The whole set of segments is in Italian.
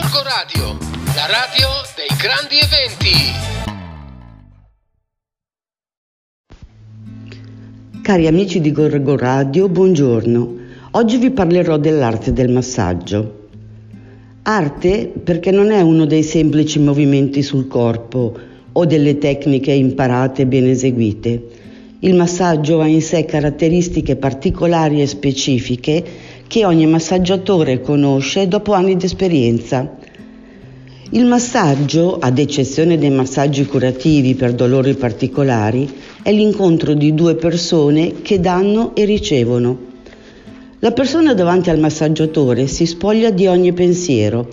Gorgo Radio, la radio dei grandi eventi. Cari amici di Gorgo Radio, buongiorno. Oggi vi parlerò dell'arte del massaggio. Arte perché non è uno dei semplici movimenti sul corpo o delle tecniche imparate e ben eseguite. Il massaggio ha in sé caratteristiche particolari e specifiche che ogni massaggiatore conosce dopo anni di esperienza. Il massaggio, ad eccezione dei massaggi curativi per dolori particolari, è l'incontro di due persone che danno e ricevono. La persona davanti al massaggiatore si spoglia di ogni pensiero.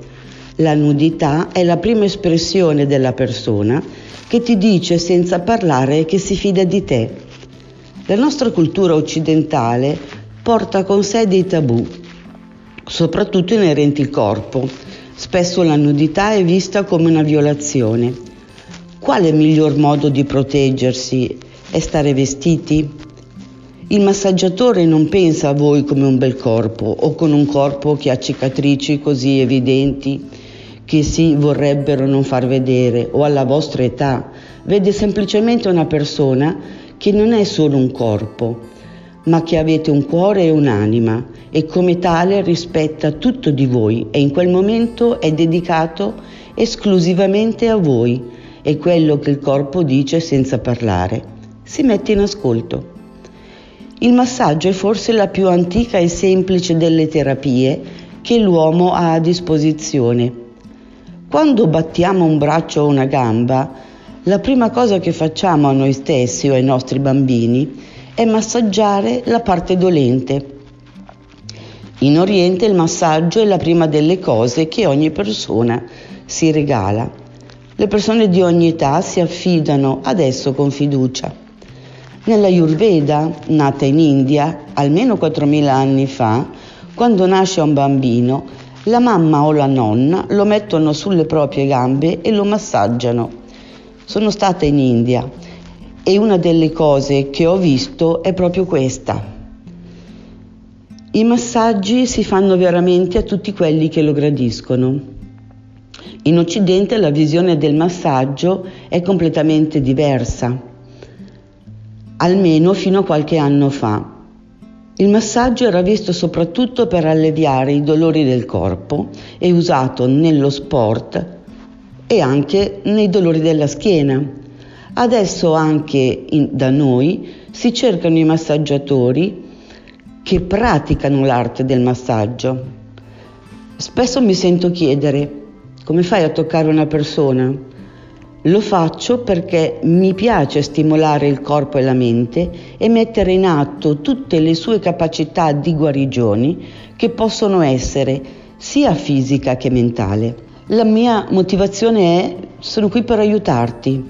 La nudità è la prima espressione della persona che ti dice senza parlare che si fida di te. La nostra cultura occidentale porta con sé dei tabù, soprattutto inerenti al corpo. Spesso la nudità è vista come una violazione. Quale miglior modo di proteggersi è stare vestiti? Il massaggiatore non pensa a voi come un bel corpo o con un corpo che ha cicatrici così evidenti che si vorrebbero non far vedere o alla vostra età. Vede semplicemente una persona che non è solo un corpo, ma che avete un cuore e un'anima e come tale rispetta tutto di voi e in quel momento è dedicato esclusivamente a voi e quello che il corpo dice senza parlare. Si mette in ascolto. Il massaggio è forse la più antica e semplice delle terapie che l'uomo ha a disposizione. Quando battiamo un braccio o una gamba, la prima cosa che facciamo a noi stessi o ai nostri bambini è massaggiare la parte dolente. In Oriente il massaggio è la prima delle cose che ogni persona si regala. Le persone di ogni età si affidano adesso con fiducia. Nella Ayurveda, nata in India almeno 4.000 anni fa, quando nasce un bambino, la mamma o la nonna lo mettono sulle proprie gambe e lo massaggiano. Sono stata in India e una delle cose che ho visto è proprio questa. I massaggi si fanno veramente a tutti quelli che lo gradiscono. In Occidente la visione del massaggio è completamente diversa, almeno fino a qualche anno fa. Il massaggio era visto soprattutto per alleviare i dolori del corpo e usato nello sport e anche nei dolori della schiena. Adesso anche in, da noi si cercano i massaggiatori che praticano l'arte del massaggio. Spesso mi sento chiedere come fai a toccare una persona? Lo faccio perché mi piace stimolare il corpo e la mente e mettere in atto tutte le sue capacità di guarigioni che possono essere sia fisica che mentale. La mia motivazione è sono qui per aiutarti,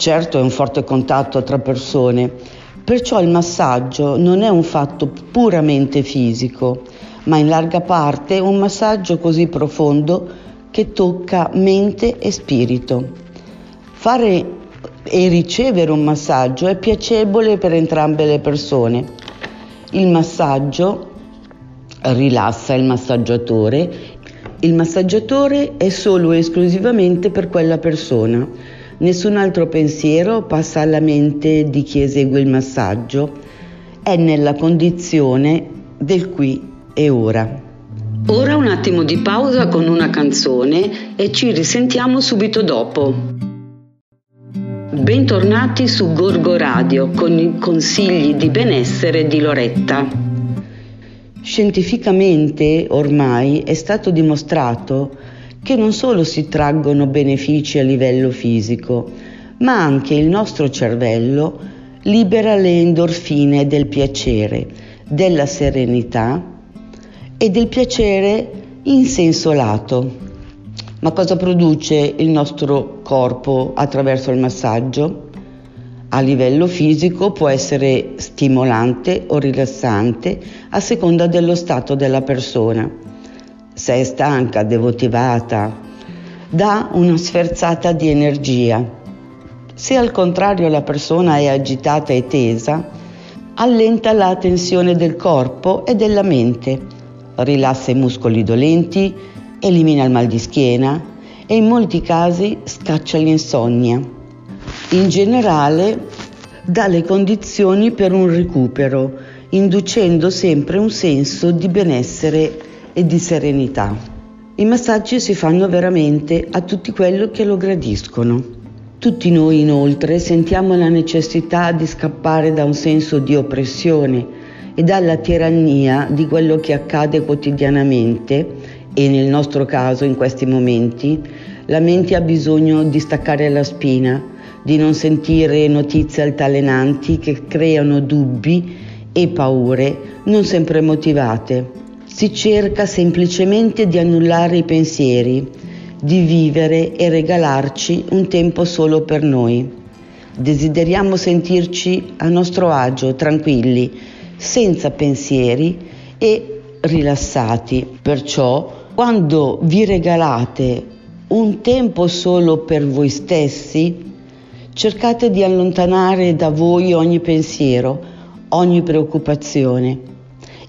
Certo è un forte contatto tra persone, perciò il massaggio non è un fatto puramente fisico, ma in larga parte un massaggio così profondo che tocca mente e spirito. Fare e ricevere un massaggio è piacevole per entrambe le persone. Il massaggio rilassa il massaggiatore, il massaggiatore è solo e esclusivamente per quella persona Nessun altro pensiero passa alla mente di chi esegue il massaggio, è nella condizione del qui e ora. Ora un attimo di pausa con una canzone e ci risentiamo subito dopo. Bentornati su Gorgo Radio con i consigli di benessere di Loretta. Scientificamente ormai è stato dimostrato che non solo si traggono benefici a livello fisico, ma anche il nostro cervello libera le endorfine del piacere, della serenità e del piacere in senso lato. Ma cosa produce il nostro corpo attraverso il massaggio? A livello fisico può essere stimolante o rilassante a seconda dello stato della persona se è stanca, demotivata, dà una sferzata di energia. Se al contrario la persona è agitata e tesa, allenta la tensione del corpo e della mente, rilassa i muscoli dolenti, elimina il mal di schiena e in molti casi scaccia l'insonnia. In generale dà le condizioni per un recupero, inducendo sempre un senso di benessere e di serenità. I massaggi si fanno veramente a tutti quelli che lo gradiscono. Tutti noi inoltre sentiamo la necessità di scappare da un senso di oppressione e dalla tirannia di quello che accade quotidianamente e nel nostro caso in questi momenti la mente ha bisogno di staccare la spina, di non sentire notizie altalenanti che creano dubbi e paure non sempre motivate. Si cerca semplicemente di annullare i pensieri di vivere e regalarci un tempo solo per noi. Desideriamo sentirci a nostro agio, tranquilli, senza pensieri e rilassati. Perciò, quando vi regalate un tempo solo per voi stessi, cercate di allontanare da voi ogni pensiero, ogni preoccupazione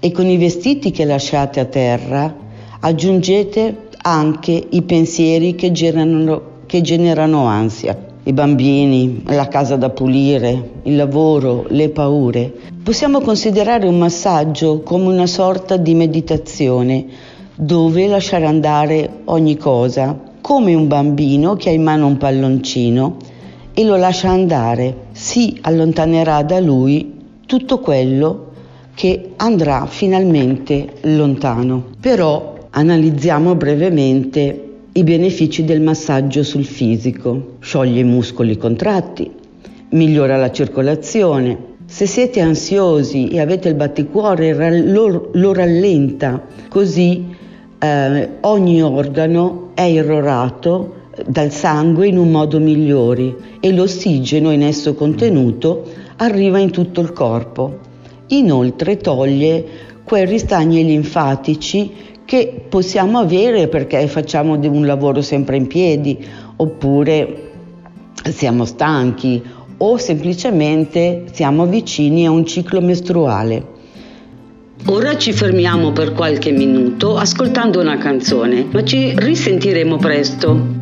e con i vestiti che lasciate a terra aggiungete anche i pensieri che generano, che generano ansia. I bambini, la casa da pulire, il lavoro, le paure. Possiamo considerare un massaggio come una sorta di meditazione dove lasciare andare ogni cosa, come un bambino che ha in mano un palloncino e lo lascia andare, si allontanerà da lui tutto quello che andrà finalmente lontano. Però Analizziamo brevemente i benefici del massaggio sul fisico. Scioglie i muscoli contratti, migliora la circolazione. Se siete ansiosi e avete il batticuore, lo, lo rallenta, così eh, ogni organo è irrorato dal sangue in un modo migliore e l'ossigeno in esso contenuto arriva in tutto il corpo. Inoltre toglie quei ristagni linfatici che possiamo avere perché facciamo un lavoro sempre in piedi oppure siamo stanchi o semplicemente siamo vicini a un ciclo mestruale. Ora ci fermiamo per qualche minuto ascoltando una canzone, ma ci risentiremo presto.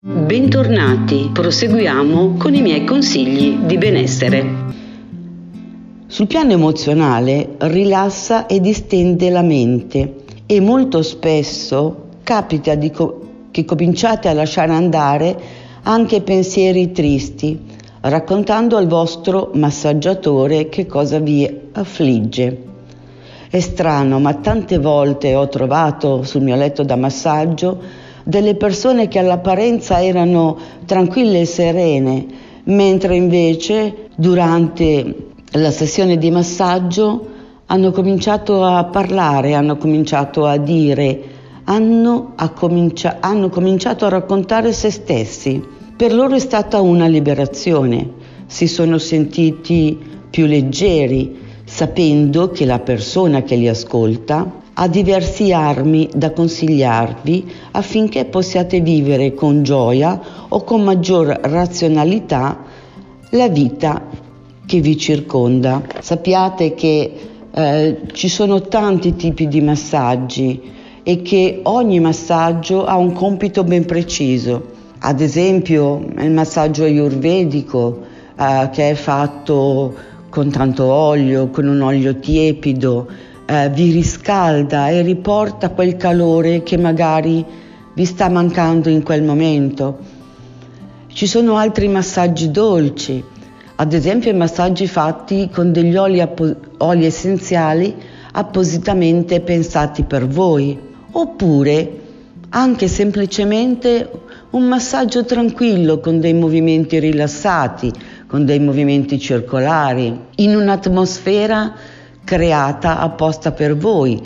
Bentornati, proseguiamo con i miei consigli di benessere. Sul piano emozionale rilassa e distende la mente e molto spesso capita co- che cominciate a lasciare andare anche pensieri tristi, raccontando al vostro massaggiatore che cosa vi affligge. È strano, ma tante volte ho trovato sul mio letto da massaggio delle persone che all'apparenza erano tranquille e serene, mentre invece durante la sessione di massaggio hanno cominciato a parlare, hanno cominciato a dire, hanno, a comincia- hanno cominciato a raccontare se stessi. Per loro è stata una liberazione, si sono sentiti più leggeri, sapendo che la persona che li ascolta ha diverse armi da consigliarvi affinché possiate vivere con gioia o con maggior razionalità la vita che vi circonda. Sappiate che eh, ci sono tanti tipi di massaggi e che ogni massaggio ha un compito ben preciso. Ad esempio il massaggio ayurvedico eh, che è fatto con tanto olio, con un olio tiepido, eh, vi riscalda e riporta quel calore che magari vi sta mancando in quel momento. Ci sono altri massaggi dolci ad esempio i massaggi fatti con degli oli, appo- oli essenziali appositamente pensati per voi, oppure anche semplicemente un massaggio tranquillo con dei movimenti rilassati, con dei movimenti circolari, in un'atmosfera creata apposta per voi,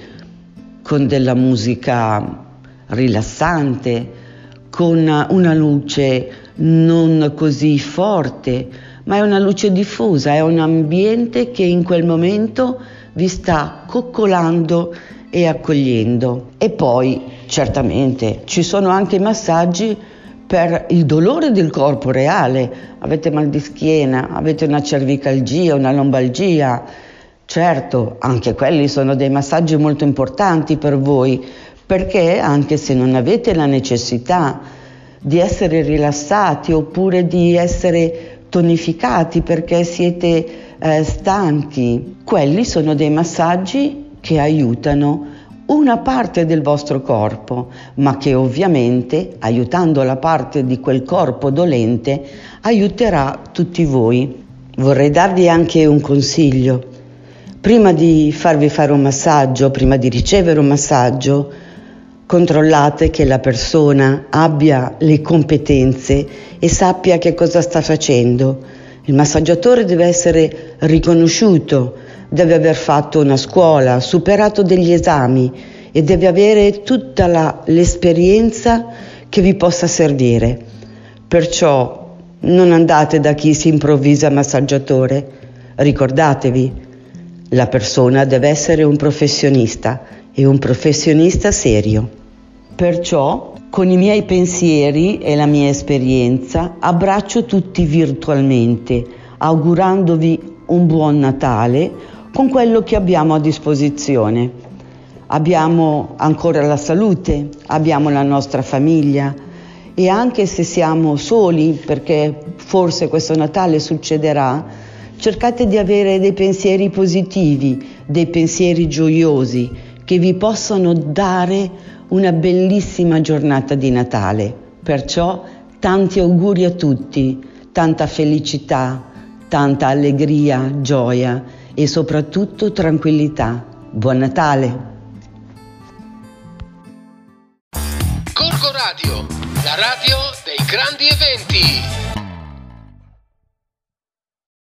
con della musica rilassante, con una luce non così forte, ma è una luce diffusa, è un ambiente che in quel momento vi sta coccolando e accogliendo. E poi certamente ci sono anche massaggi per il dolore del corpo reale, avete mal di schiena, avete una cervicalgia, una lombalgia. Certo, anche quelli sono dei massaggi molto importanti per voi, perché anche se non avete la necessità di essere rilassati oppure di essere tonificati perché siete eh, stanchi, quelli sono dei massaggi che aiutano una parte del vostro corpo, ma che ovviamente, aiutando la parte di quel corpo dolente, aiuterà tutti voi. Vorrei darvi anche un consiglio. Prima di farvi fare un massaggio, prima di ricevere un massaggio, Controllate che la persona abbia le competenze e sappia che cosa sta facendo. Il massaggiatore deve essere riconosciuto, deve aver fatto una scuola, superato degli esami e deve avere tutta la, l'esperienza che vi possa servire. Perciò non andate da chi si improvvisa massaggiatore. Ricordatevi, la persona deve essere un professionista e un professionista serio. Perciò, con i miei pensieri e la mia esperienza, abbraccio tutti virtualmente, augurandovi un buon Natale con quello che abbiamo a disposizione. Abbiamo ancora la salute, abbiamo la nostra famiglia e anche se siamo soli, perché forse questo Natale succederà, cercate di avere dei pensieri positivi, dei pensieri gioiosi che vi possano dare una bellissima giornata di Natale. Perciò tanti auguri a tutti, tanta felicità, tanta allegria, gioia e soprattutto tranquillità. Buon Natale! Corco Radio, la radio dei grandi eventi.